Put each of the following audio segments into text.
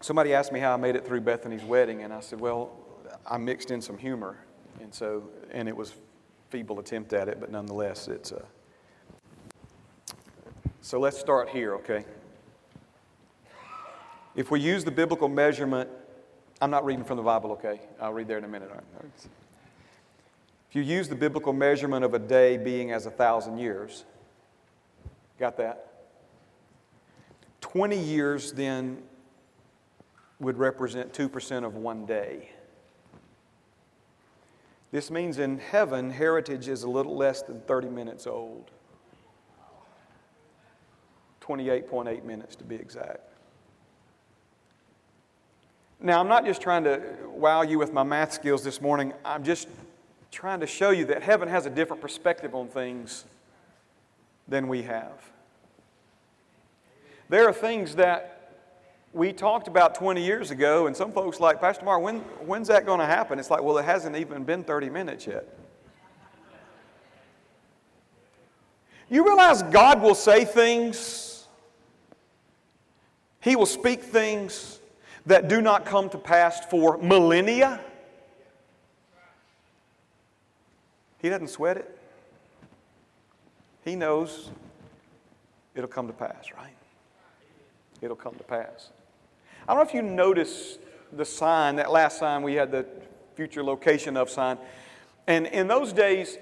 somebody asked me how I made it through Bethany's wedding, and I said, well, I mixed in some humor. And so, and it was feeble attempt at it, but nonetheless, it's a. Uh... So let's start here, okay? If we use the biblical measurement, I'm not reading from the Bible, okay? I'll read there in a minute. If you use the biblical measurement of a day being as a thousand years, got that? 20 years then would represent 2% of one day. This means in heaven, heritage is a little less than 30 minutes old. 28.8 minutes to be exact. Now, I'm not just trying to wow you with my math skills this morning. I'm just trying to show you that heaven has a different perspective on things than we have. There are things that we talked about 20 years ago, and some folks like, Pastor Mark, when, when's that going to happen? It's like, well, it hasn't even been 30 minutes yet. You realize God will say things, He will speak things that do not come to pass for millennia? He doesn't sweat it. He knows it'll come to pass, right? It'll come to pass. I don't know if you noticed the sign, that last sign we had the future location of sign. And in those days,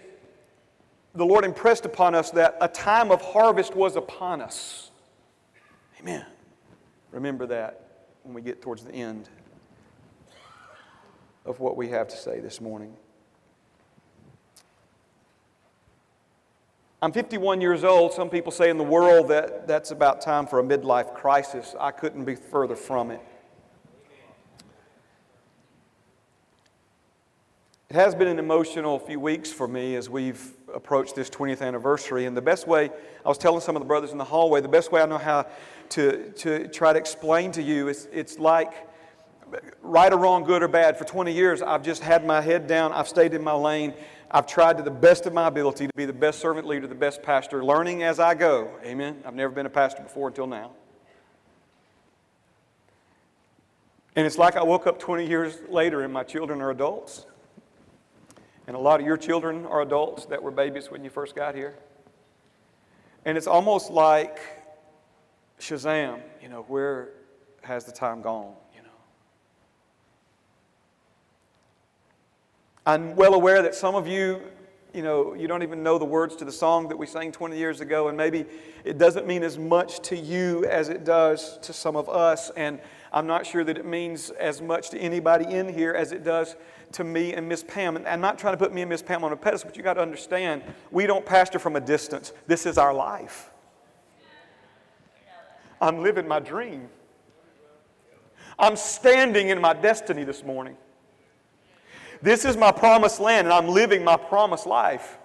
the Lord impressed upon us that a time of harvest was upon us. Amen. Remember that when we get towards the end of what we have to say this morning. I'm 51 years old. Some people say in the world that that's about time for a midlife crisis. I couldn't be further from it. It has been an emotional few weeks for me as we've approached this 20th anniversary. And the best way, I was telling some of the brothers in the hallway, the best way I know how to, to try to explain to you is it's like right or wrong, good or bad. For 20 years, I've just had my head down, I've stayed in my lane. I've tried to the best of my ability to be the best servant leader, the best pastor, learning as I go. Amen. I've never been a pastor before until now. And it's like I woke up 20 years later and my children are adults. And a lot of your children are adults that were babies when you first got here. And it's almost like Shazam, you know, where has the time gone? I'm well aware that some of you, you know, you don't even know the words to the song that we sang 20 years ago, and maybe it doesn't mean as much to you as it does to some of us. And I'm not sure that it means as much to anybody in here as it does to me and Miss Pam. And I'm not trying to put me and Miss Pam on a pedestal, but you got to understand, we don't pastor from a distance. This is our life. I'm living my dream. I'm standing in my destiny this morning. This is my promised land, and I'm living my promised life.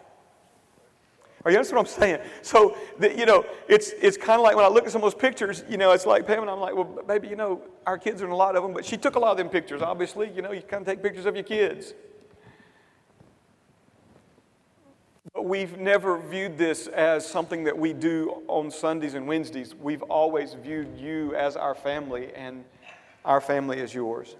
Are you understand what I'm saying? So, the, you know, it's, it's kind of like when I look at some of those pictures, you know, it's like Pam and I'm like, well, baby, you know, our kids are in a lot of them, but she took a lot of them pictures, obviously. You know, you kind of take pictures of your kids. But we've never viewed this as something that we do on Sundays and Wednesdays. We've always viewed you as our family, and our family is yours.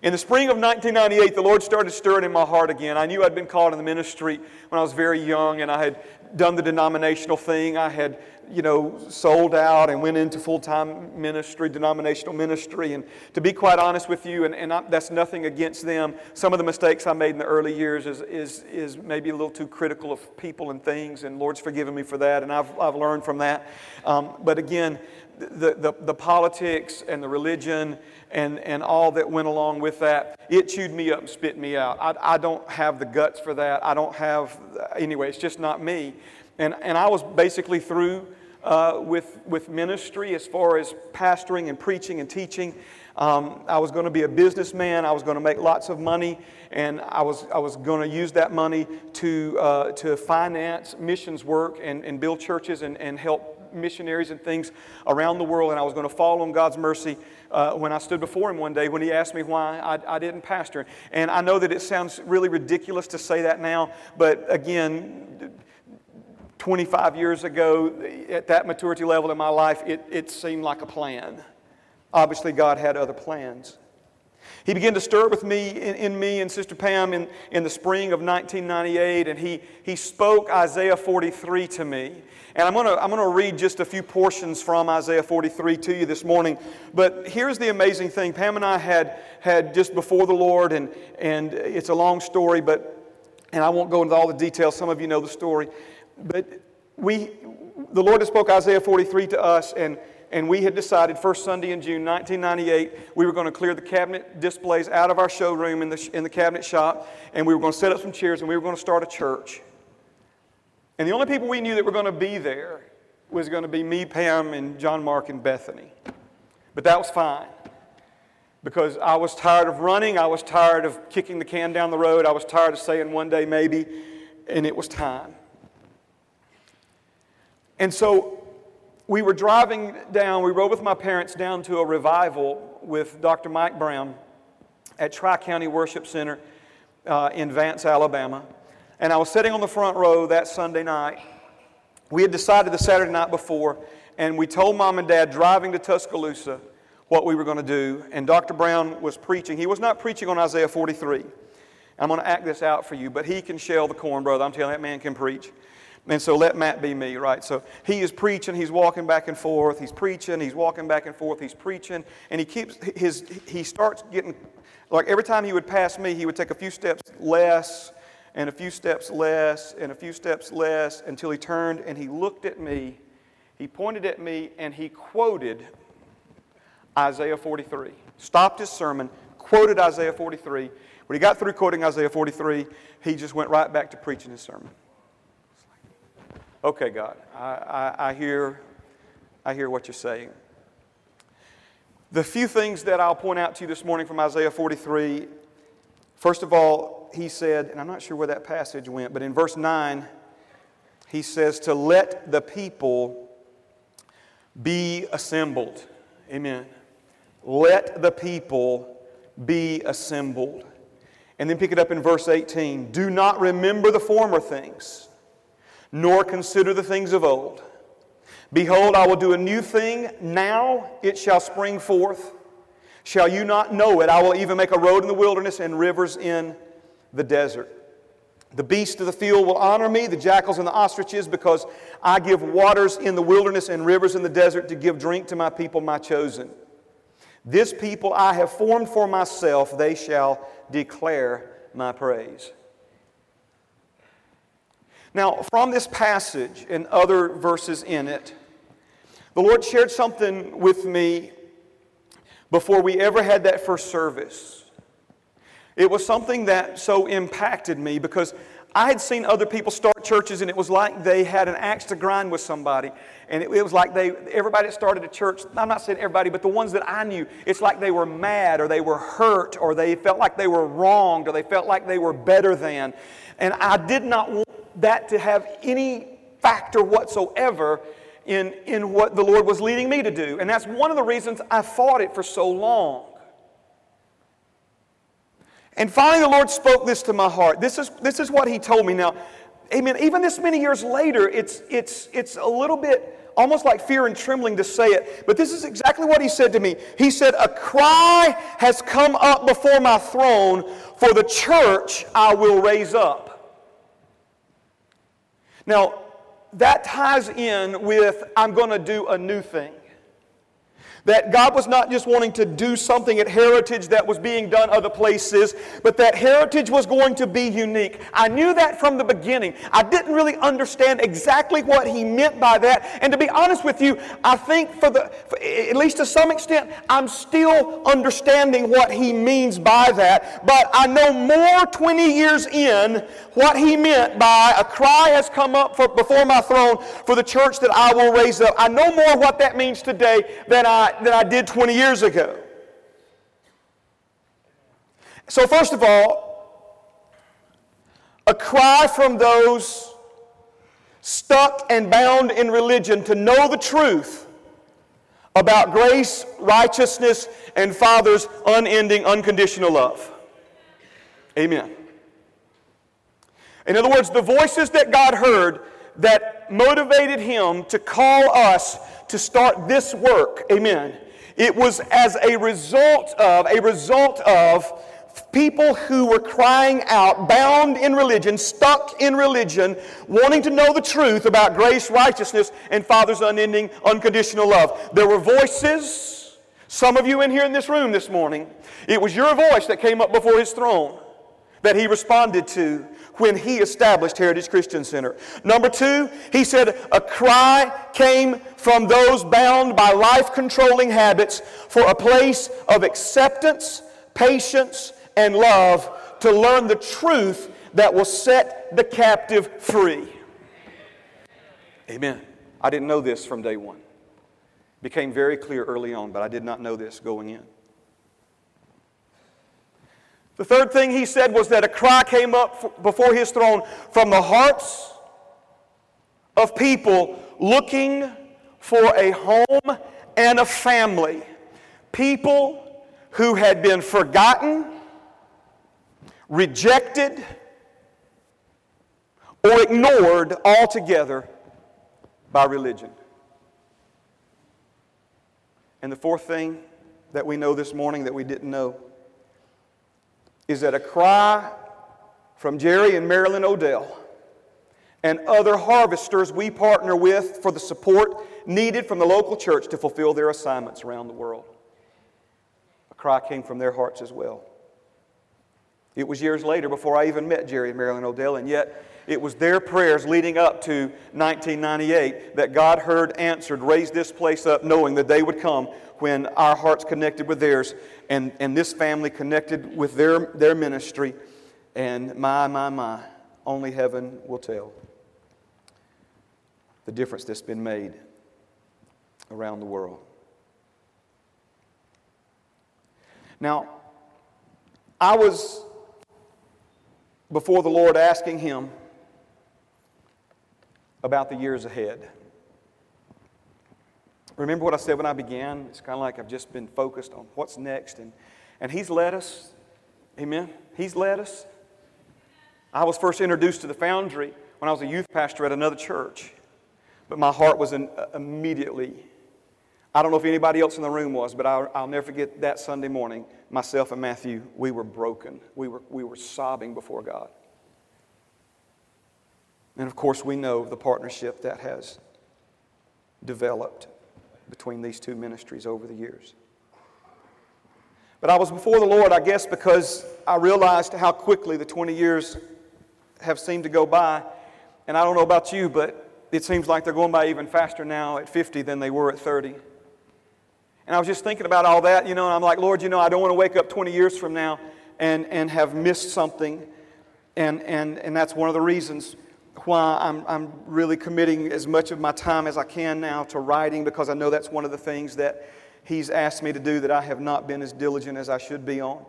In the spring of 1998, the Lord started stirring in my heart again. I knew I'd been called in the ministry when I was very young, and I had done the denominational thing. I had, you know, sold out and went into full time ministry, denominational ministry. And to be quite honest with you, and, and I, that's nothing against them, some of the mistakes I made in the early years is, is, is maybe a little too critical of people and things, and Lord's forgiven me for that, and I've, I've learned from that. Um, but again, the, the, the politics and the religion and, and all that went along with that, it chewed me up and spit me out. I, I don't have the guts for that. I don't have, anyway, it's just not me. And, and I was basically through uh, with, with ministry as far as pastoring and preaching and teaching. Um, I was going to be a businessman. I was going to make lots of money, and I was, I was going to use that money to, uh, to finance missions work and, and build churches and, and help missionaries and things around the world, and I was going to fall on God's mercy uh, when I stood before Him one day when He asked me why I, I didn't pastor. And I know that it sounds really ridiculous to say that now, but again, 25 years ago, at that maturity level in my life, it, it seemed like a plan. Obviously, God had other plans. He began to stir with me in, in, me and Sister Pam in, in the spring of 1998, and he, he spoke Isaiah 43 to me. And I'm going to I'm to read just a few portions from Isaiah 43 to you this morning. But here's the amazing thing Pam and I had, had just before the Lord, and, and it's a long story, but, and I won't go into all the details. Some of you know the story. But we, the Lord spoke Isaiah 43 to us, and and we had decided first Sunday in June 1998 we were going to clear the cabinet displays out of our showroom in the, in the cabinet shop and we were going to set up some chairs and we were going to start a church. And the only people we knew that were going to be there was going to be me, Pam, and John Mark and Bethany. But that was fine because I was tired of running, I was tired of kicking the can down the road, I was tired of saying one day maybe, and it was time. And so we were driving down, we rode with my parents down to a revival with Dr. Mike Brown at Tri County Worship Center uh, in Vance, Alabama. And I was sitting on the front row that Sunday night. We had decided the Saturday night before, and we told mom and dad driving to Tuscaloosa what we were going to do. And Dr. Brown was preaching. He was not preaching on Isaiah 43. I'm going to act this out for you, but he can shell the corn, brother. I'm telling you, that man can preach. And so let Matt be me, right? So he is preaching, he's walking back and forth, he's preaching, he's walking back and forth, he's preaching, and he keeps his he starts getting like every time he would pass me, he would take a few steps less and a few steps less and a few steps less until he turned and he looked at me. He pointed at me and he quoted Isaiah 43. Stopped his sermon, quoted Isaiah 43. When he got through quoting Isaiah 43, he just went right back to preaching his sermon. Okay, God, I, I, I, hear, I hear what you're saying. The few things that I'll point out to you this morning from Isaiah 43 first of all, he said, and I'm not sure where that passage went, but in verse 9, he says, to let the people be assembled. Amen. Let the people be assembled. And then pick it up in verse 18. Do not remember the former things nor consider the things of old. Behold, I will do a new thing. Now it shall spring forth. Shall you not know it? I will even make a road in the wilderness and rivers in the desert. The beasts of the field will honor me, the jackals and the ostriches, because I give waters in the wilderness and rivers in the desert to give drink to my people, my chosen. This people I have formed for myself, they shall declare my praise. Now, from this passage and other verses in it, the Lord shared something with me before we ever had that first service. It was something that so impacted me because I had seen other people start churches and it was like they had an axe to grind with somebody. And it, it, was like they, everybody that started a church, I'm not saying everybody, but the ones that I knew, it's like they were mad or they were hurt or they felt like they were wronged or they felt like they were better than. And I did not want that to have any factor whatsoever in, in what the Lord was leading me to do. And that's one of the reasons I fought it for so long. And finally, the Lord spoke this to my heart. This is, this is what He told me. Now, amen, even this many years later, it's, it's, it's a little bit almost like fear and trembling to say it, but this is exactly what He said to me. He said, A cry has come up before my throne, for the church I will raise up. Now, that ties in with I'm going to do a new thing. That God was not just wanting to do something at Heritage that was being done other places, but that Heritage was going to be unique. I knew that from the beginning. I didn't really understand exactly what he meant by that. And to be honest with you, I think for the for, at least to some extent, I'm still understanding what he means by that. But I know more 20 years in what he meant by a cry has come up for, before my throne for the church that I will raise up. I know more what that means today than I than I did 20 years ago. So, first of all, a cry from those stuck and bound in religion to know the truth about grace, righteousness, and Father's unending, unconditional love. Amen. In other words, the voices that God heard that motivated him to call us to start this work. Amen. It was as a result of, a result of people who were crying out, bound in religion, stuck in religion, wanting to know the truth about grace, righteousness, and Father's unending, unconditional love. There were voices, some of you in here in this room this morning, it was your voice that came up before His throne that He responded to when He established Heritage Christian Center. Number two, He said, a cry came from those bound by life controlling habits for a place of acceptance, patience, and love to learn the truth that will set the captive free. Amen. I didn't know this from day one. Became very clear early on, but I did not know this going in. The third thing he said was that a cry came up before his throne from the hearts of people looking for a home and a family. People who had been forgotten, rejected, or ignored altogether by religion. And the fourth thing that we know this morning that we didn't know is that a cry from Jerry and Marilyn Odell and other harvesters we partner with for the support needed from the local church to fulfill their assignments around the world. A cry came from their hearts as well. It was years later before I even met Jerry and Marilyn Odell, and yet it was their prayers leading up to 1998 that God heard, answered, raised this place up, knowing the day would come when our hearts connected with theirs and, and this family connected with their, their ministry. And my, my, my, only heaven will tell the difference that's been made around the world. Now, I was before the Lord asking Him about the years ahead. Remember what I said when I began? It's kind of like I've just been focused on what's next. And, and He's led us. Amen. He's led us. I was first introduced to the foundry when I was a youth pastor at another church. But my heart was in, uh, immediately, I don't know if anybody else in the room was, but I'll, I'll never forget that Sunday morning. Myself and Matthew, we were broken. We were, we were sobbing before God. And of course, we know the partnership that has developed between these two ministries over the years. But I was before the Lord, I guess, because I realized how quickly the 20 years have seemed to go by. And I don't know about you, but it seems like they're going by even faster now at 50 than they were at 30. And I was just thinking about all that, you know, and I'm like, Lord, you know, I don't want to wake up 20 years from now and, and have missed something. And, and, and that's one of the reasons why I'm, I'm really committing as much of my time as I can now to writing because I know that's one of the things that He's asked me to do that I have not been as diligent as I should be on.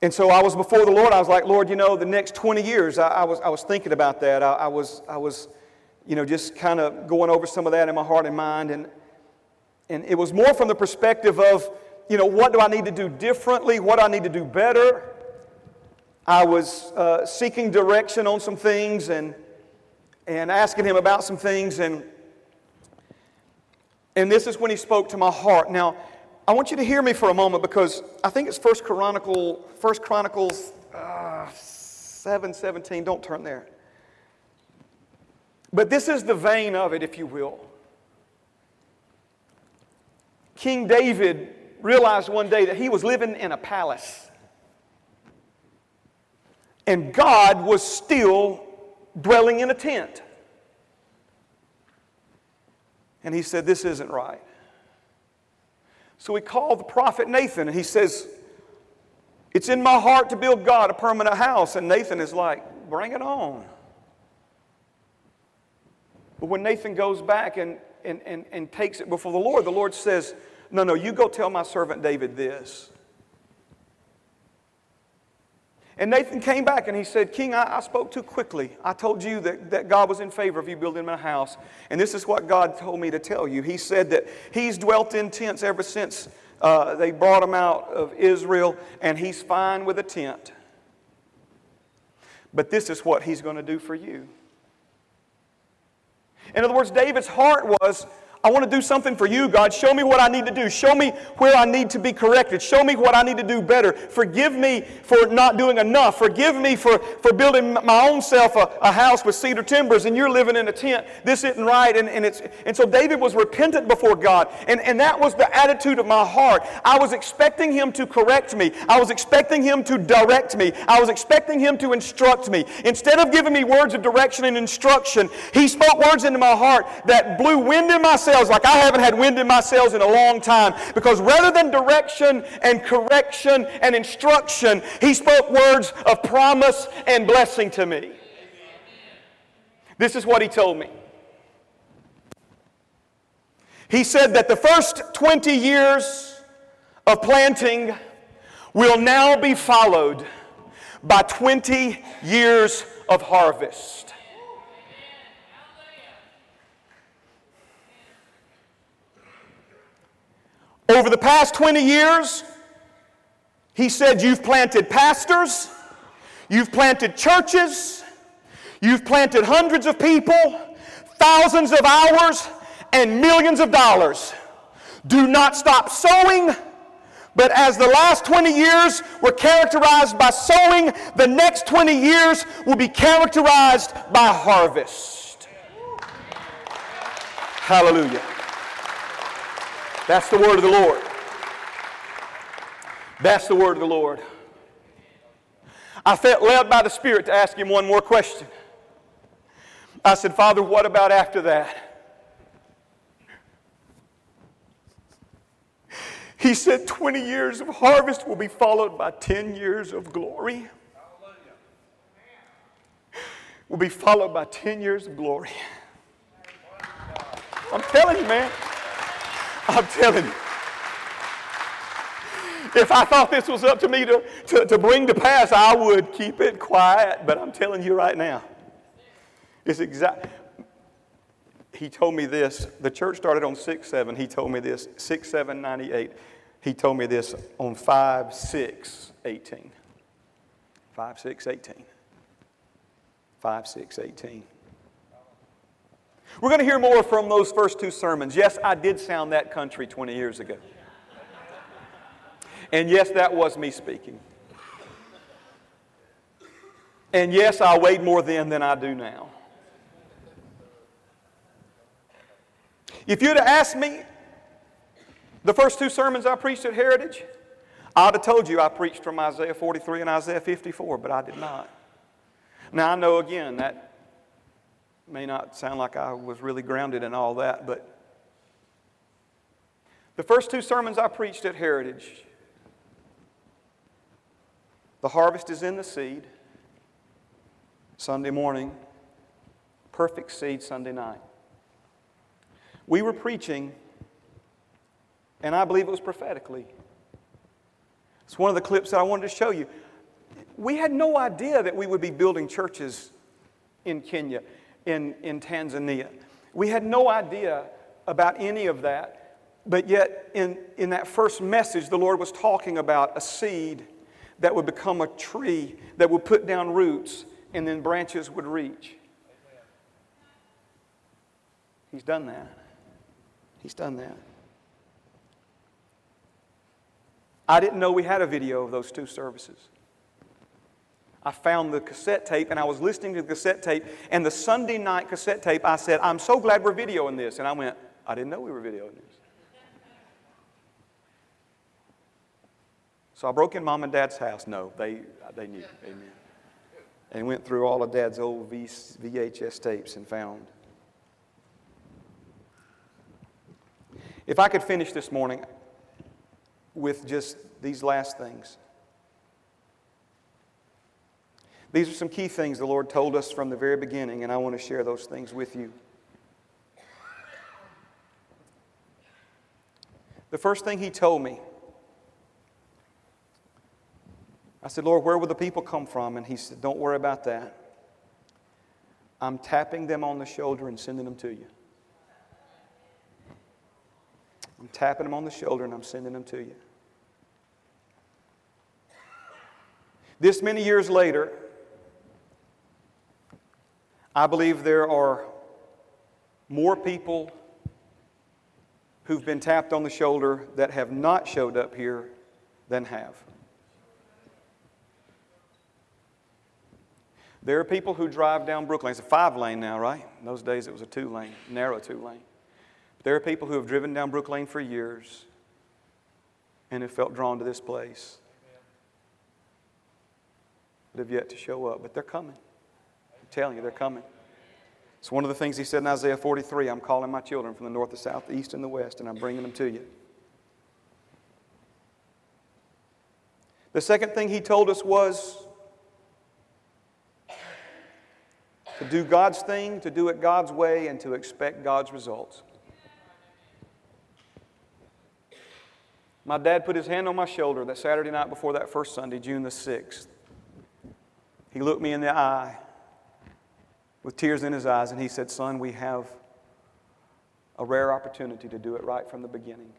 And so I was before the Lord. I was like, Lord, you know, the next 20 years, I, I was, I was thinking about that. I, I, was, I was, you know, just kind of going over some of that in my heart and mind. And, and it was more from the perspective of, you know, what do I need to do differently? What do I need to do better? I was uh, seeking direction on some things and, and asking him about some things. And, and this is when he spoke to my heart. Now, I want you to hear me for a moment because I think it's First Chronicle, First Chronicles uh, 7 17. Don't turn there. But this is the vein of it, if you will. King David realized one day that he was living in a palace. And God was still dwelling in a tent. And he said, This isn't right. So he called the prophet Nathan and he says, It's in my heart to build God a permanent house. And Nathan is like, Bring it on. But when Nathan goes back and, and, and, and takes it before the Lord, the Lord says, No, no, you go tell my servant David this. And Nathan came back and he said, King, I, I, spoke too quickly. I told you that, that God was in favor of you building my house. And this is what God told me to tell you. He said that he's dwelt in tents ever since uh, they brought him out of Israel, and he's fine with a tent. but this is what He's going to do for you. In other words, David's heart was I want to do something for you, God. Show me what I need to do. Show me where I need to be corrected. Show me what I need to do better. Forgive me for not doing enough. Forgive me for, for building my own self a, a house with cedar timbers and you're living in a tent. This isn't right. And, and, it's, and so David was repentant before God. And, and that was the attitude of my heart. I was expecting him to correct me. I was expecting him to direct me. I was expecting him to instruct me. Instead of giving me words of direction and instruction, he spoke words into my heart that blew wind in my sails like I haven't had wind in my sails in a long time. Because rather than direction and correction and instruction, he spoke words of promise and blessing to me. This is what he told me. He said that the first 20 years of planting will now be followed by 20 years of harvest. Over the past 20 years, he said, You've planted pastors, you've planted churches, you've planted hundreds of people, thousands of hours, and millions of dollars. Do not stop sowing. But as the last 20 years were characterized by sowing, the next 20 years will be characterized by harvest. Hallelujah. That's the word of the Lord. That's the word of the Lord. I felt led by the Spirit to ask him one more question. I said, Father, what about after that? He said, 20 years of harvest will be followed by 10 years of glory. Will be followed by 10 years of glory. I'm telling you, man. I'm telling you. If I thought this was up to me to, to, to bring to pass, I would keep it quiet. But I'm telling you right now, it's exact. He told me this. The church started on 6 7. He told me this 6 7 98. He told me this on 5 6 18. 5 6 18. 5 6 18. We're going to hear more from those first two sermons. Yes, I did sound that country 20 years ago. And yes, that was me speaking. And yes, I weighed more then than I do now. If you'd have asked me the first two sermons I preached at Heritage, I'd have told you I preached from Isaiah 43 and Isaiah 54, but I did not. Now, I know again that may not sound like I was really grounded in all that, but the first two sermons I preached at Heritage, the harvest is in the seed, Sunday morning, perfect seed Sunday night. We were preaching, and I believe it was prophetically. It's one of the clips that I wanted to show you. We had no idea that we would be building churches in Kenya in, in Tanzania. We had no idea about any of that, but yet in, in that first message, the Lord was talking about a seed that would become a tree that would put down roots and then branches would reach. He's done that. He's done that. I didn't know we had a video of those two services. I found the cassette tape and I was listening to the cassette tape. And the Sunday night cassette tape, I said, I'm so glad we're videoing this. And I went, I didn't know we were videoing this. So I broke in mom and dad's house. No, they, they knew. Amen. And went through all of dad's old VHS tapes and found. If I could finish this morning with just these last things. These are some key things the Lord told us from the very beginning, and I want to share those things with you. The first thing He told me, I said, Lord, where will the people come from? And He said, Don't worry about that. I'm tapping them on the shoulder and sending them to you. I'm tapping them on the shoulder and I'm sending them to you. This many years later, I believe there are more people who've been tapped on the shoulder that have not showed up here than have. There are people who drive down Brooklyn. It's a five lane now, right? In those days it was a two lane, narrow two lane. But There are people who have driven down Brook Lane for years and have felt drawn to this place, but have yet to show up. But they're coming. Telling you, they're coming. It's one of the things he said in Isaiah 43 I'm calling my children from the north, the south, the east, and the west, and I'm bringing them to you. The second thing he told us was to do God's thing, to do it God's way, and to expect God's results. My dad put his hand on my shoulder that Saturday night before that first Sunday, June the 6th. He looked me in the eye with tears in his eyes and he said, Son, we have a rare opportunity to do it right from the beginning.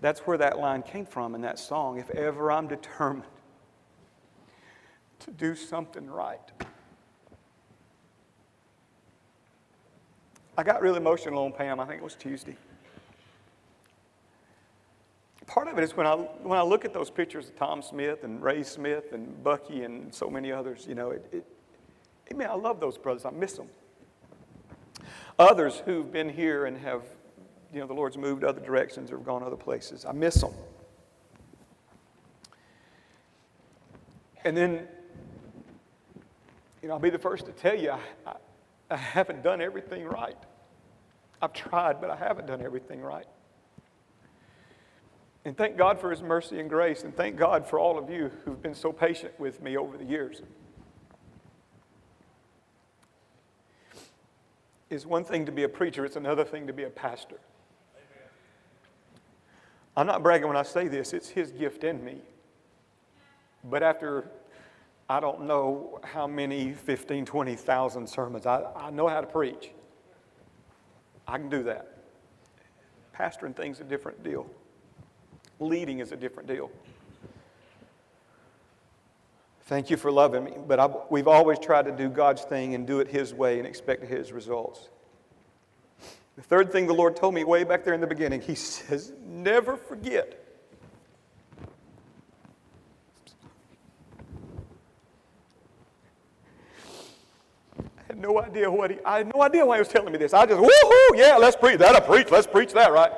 That's where that line came from in that song. If ever I'm determined to do something right. I got really emotional on Pam, I think it was Tuesday part of it is when I, when I look at those pictures of Tom Smith and Ray Smith and Bucky and so many others, you know, it, it, I mean, I love those brothers. I miss them. Others who've been here and have, you know, the Lord's moved other directions or have gone other places, I miss them. And then, you know, I'll be the first to tell you, I, I, I haven't done everything right. I've tried, but I haven't done everything right. And thank God for His mercy and grace, and thank God for all of you who've been so patient with me over the years. It's one thing to be a preacher, it's another thing to be a pastor. I'm not bragging when I say this, it's His gift in me. But after I don't know how many 15, 20,000 sermons, I, I know how to preach. I can do that. Pastoring thing's a different deal. Leading is a different deal. Thank you for loving me, but I, we've always tried to do God's thing and do it His way and expect His results. The third thing the Lord told me way back there in the beginning, He says, never forget. I had no idea what he, I had no idea why he was telling me this. I just, woohoo, yeah, let's preach. That'll preach. Let's preach that, right?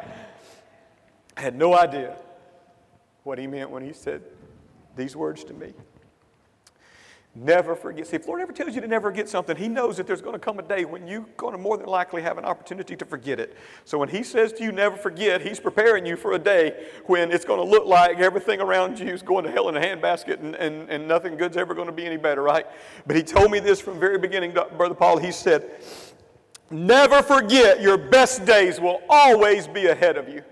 I had no idea what he meant when he said these words to me. Never forget. See, if the Lord ever tells you to never forget something, He knows that there's going to come a day when you're going to more than likely have an opportunity to forget it. So when He says to you, never forget, He's preparing you for a day when it's going to look like everything around you is going to hell in a handbasket and, and, and nothing good's ever going to be any better, right? But He told me this from very beginning, Brother Paul. He said, Never forget your best days will always be ahead of you.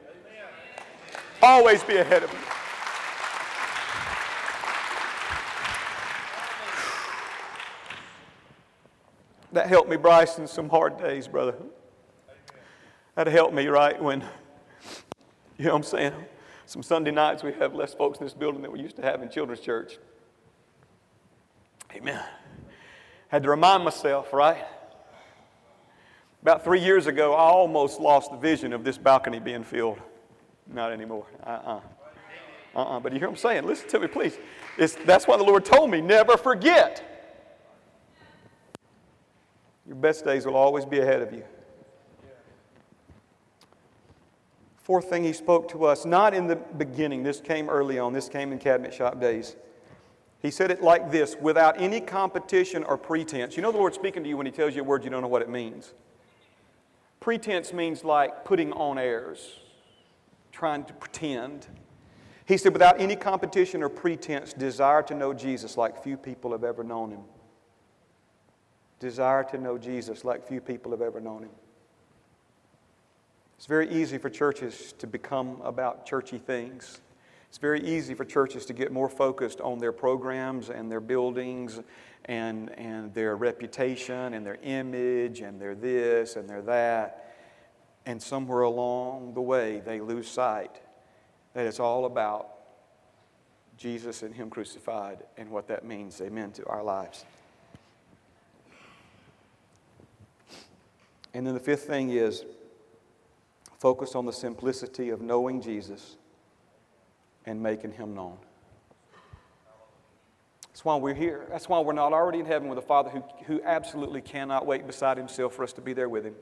Always be ahead of you. That helped me, Bryce, in some hard days, brother. That helped me, right, when, you know what I'm saying? Some Sunday nights we have less folks in this building than we used to have in children's church. Amen. Had to remind myself, right? About three years ago, I almost lost the vision of this balcony being filled. Not anymore. Uh uh-uh. uh. Uh-uh. But you hear what I'm saying? Listen to me, please. It's, that's why the Lord told me never forget. Your best days will always be ahead of you. Fourth thing he spoke to us, not in the beginning, this came early on, this came in cabinet shop days. He said it like this without any competition or pretense. You know the Lord speaking to you when he tells you a word you don't know what it means. Pretense means like putting on airs, trying to pretend. He said, without any competition or pretense, desire to know Jesus like few people have ever known him desire to know Jesus like few people have ever known him. It's very easy for churches to become about churchy things. It's very easy for churches to get more focused on their programs and their buildings and, and their reputation and their image and their this and their that. And somewhere along the way, they lose sight that it's all about Jesus and Him crucified and what that means, amen, to our lives. And then the fifth thing is focus on the simplicity of knowing Jesus and making him known. That's why we're here. That's why we're not already in heaven with a Father who, who absolutely cannot wait beside himself for us to be there with him.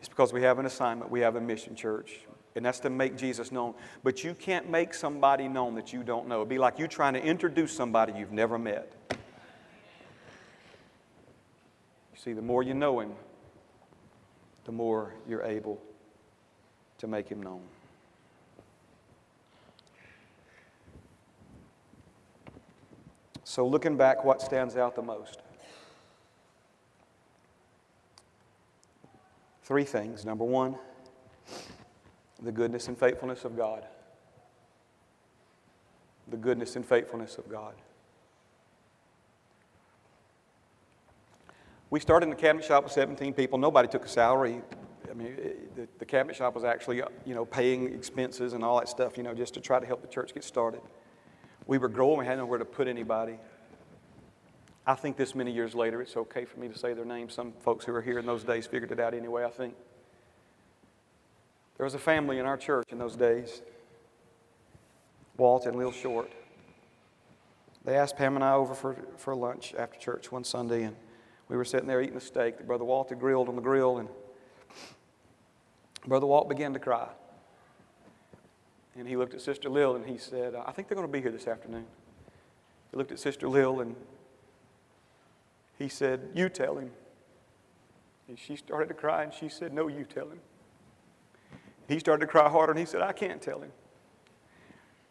It's because we have an assignment, we have a mission, church, and that's to make Jesus known. But you can't make somebody known that you don't know. It'd be like you trying to introduce somebody you've never met. You see, the more you know him, the more you're able to make him known. So, looking back, what stands out the most? Three things. Number one, the goodness and faithfulness of God. The goodness and faithfulness of God. We started in the cabinet shop with 17 people. Nobody took a salary. I mean, the, the cabinet shop was actually, you know, paying expenses and all that stuff, you know, just to try to help the church get started. We were growing, we had nowhere to put anybody. I think this many years later, it's okay for me to say their names. Some folks who were here in those days figured it out anyway, I think. There was a family in our church in those days, Walt and Lil Short. They asked Pam and I over for, for lunch after church one Sunday, and we were sitting there eating a steak that Brother Walt had grilled on the grill, and Brother Walt began to cry. And he looked at Sister Lil and he said, I think they're going to be here this afternoon. He looked at Sister Lil and he said, You tell him. And she started to cry and she said, No, you tell him. He started to cry harder and he said, I can't tell him.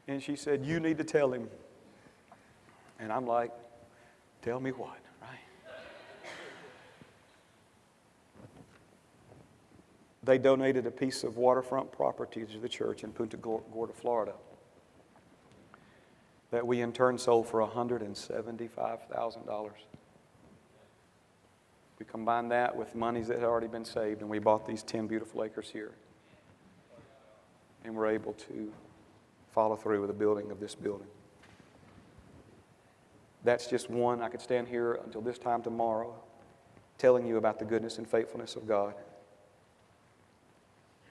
And she said, You need to tell him. And I'm like, Tell me what? They donated a piece of waterfront property to the church in Punta Gorda, Florida, that we in turn sold for $175,000. We combined that with monies that had already been saved, and we bought these 10 beautiful acres here. And we're able to follow through with the building of this building. That's just one. I could stand here until this time tomorrow telling you about the goodness and faithfulness of God.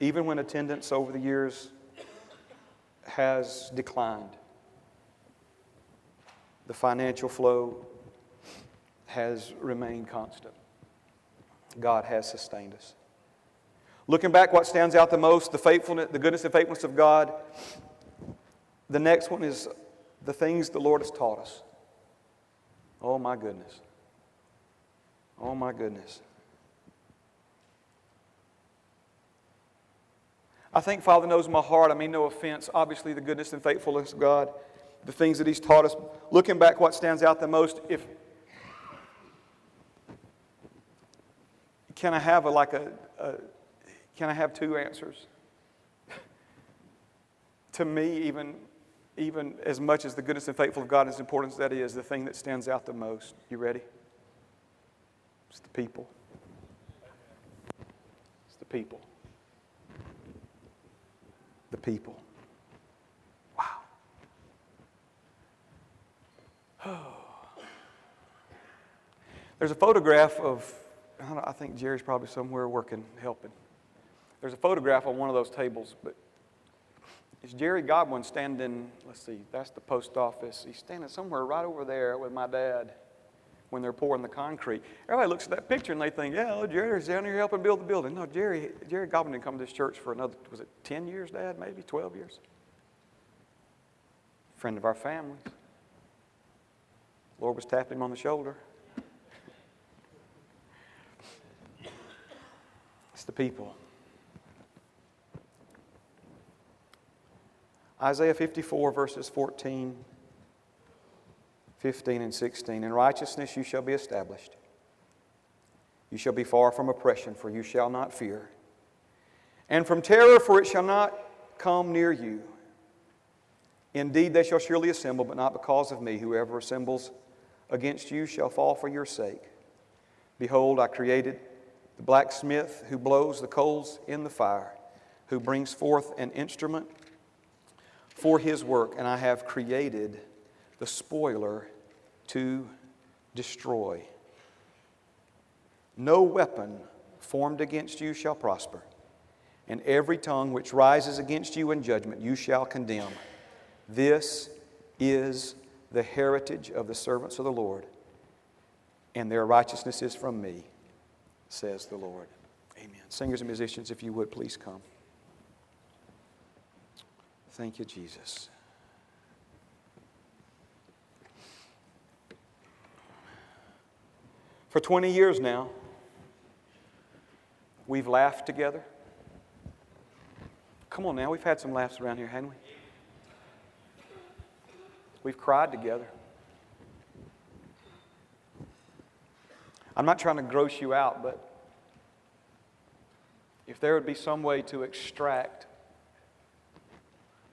Even when attendance over the years has declined, the financial flow has remained constant. God has sustained us. Looking back, what stands out the most, the faithfulness, the goodness and faithfulness of God. The next one is the things the Lord has taught us. Oh my goodness. Oh my goodness. I think Father knows my heart. I mean, no offense. Obviously, the goodness and faithfulness of God, the things that He's taught us. Looking back, what stands out the most? If can I have a, like a, a can I have two answers? to me, even even as much as the goodness and faithfulness of God, as important as that is, the thing that stands out the most. You ready? It's the people. It's the people the people. Wow. There's a photograph of, I think Jerry's probably somewhere working, helping. There's a photograph on one of those tables, but it's Jerry Godwin standing, let's see, that's the post office. He's standing somewhere right over there with my dad when they're pouring the concrete. Everybody looks at that picture and they think, yeah, well, Jerry's down here helping build the building. No, Jerry, Jerry Godwin didn't come to this church for another, was it 10 years, Dad? Maybe 12 years? Friend of our families. Lord was tapping him on the shoulder. It's the people. Isaiah 54, verses 14 15 and 16. In righteousness you shall be established. You shall be far from oppression, for you shall not fear. And from terror, for it shall not come near you. Indeed, they shall surely assemble, but not because of me. Whoever assembles against you shall fall for your sake. Behold, I created the blacksmith who blows the coals in the fire, who brings forth an instrument for his work, and I have created the spoiler to destroy. No weapon formed against you shall prosper, and every tongue which rises against you in judgment you shall condemn. This is the heritage of the servants of the Lord, and their righteousness is from me, says the Lord. Amen. Singers and musicians, if you would, please come. Thank you, Jesus. For 20 years now, we've laughed together. Come on now, we've had some laughs around here, haven't we? We've cried together. I'm not trying to gross you out, but if there would be some way to extract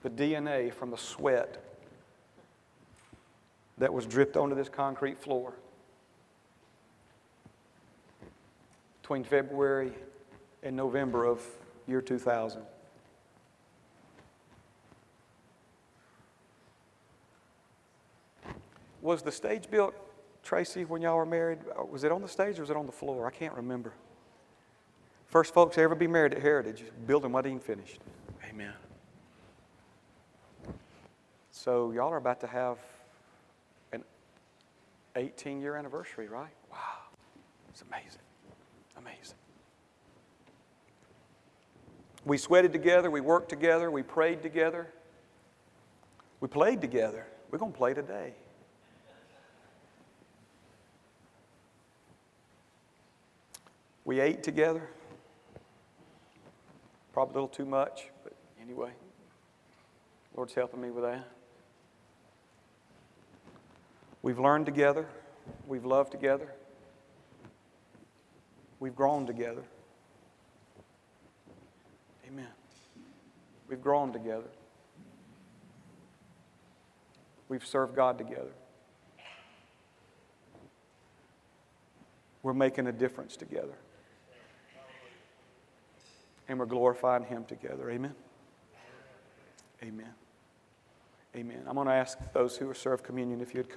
the DNA from the sweat that was dripped onto this concrete floor between February and November of year 2000. Was the stage built, Tracy, when y'all were married? Was it on the stage or was it on the floor? I can't remember. First folks to ever be married at Heritage, building wasn't even finished. Amen. So y'all are about to have an 18 year anniversary, right? Wow. It's amazing. Amazing. We sweated together, we worked together, we prayed together, we played together. We're going to play today. We ate together. Probably a little too much, but anyway, Lord's helping me with that. We've learned together. We've loved together. We've grown together. Amen. We've grown together. We've served God together. We're making a difference together. And we're glorifying Him together. Amen. Amen. Amen. I'm going to ask those who are served communion if you'd come.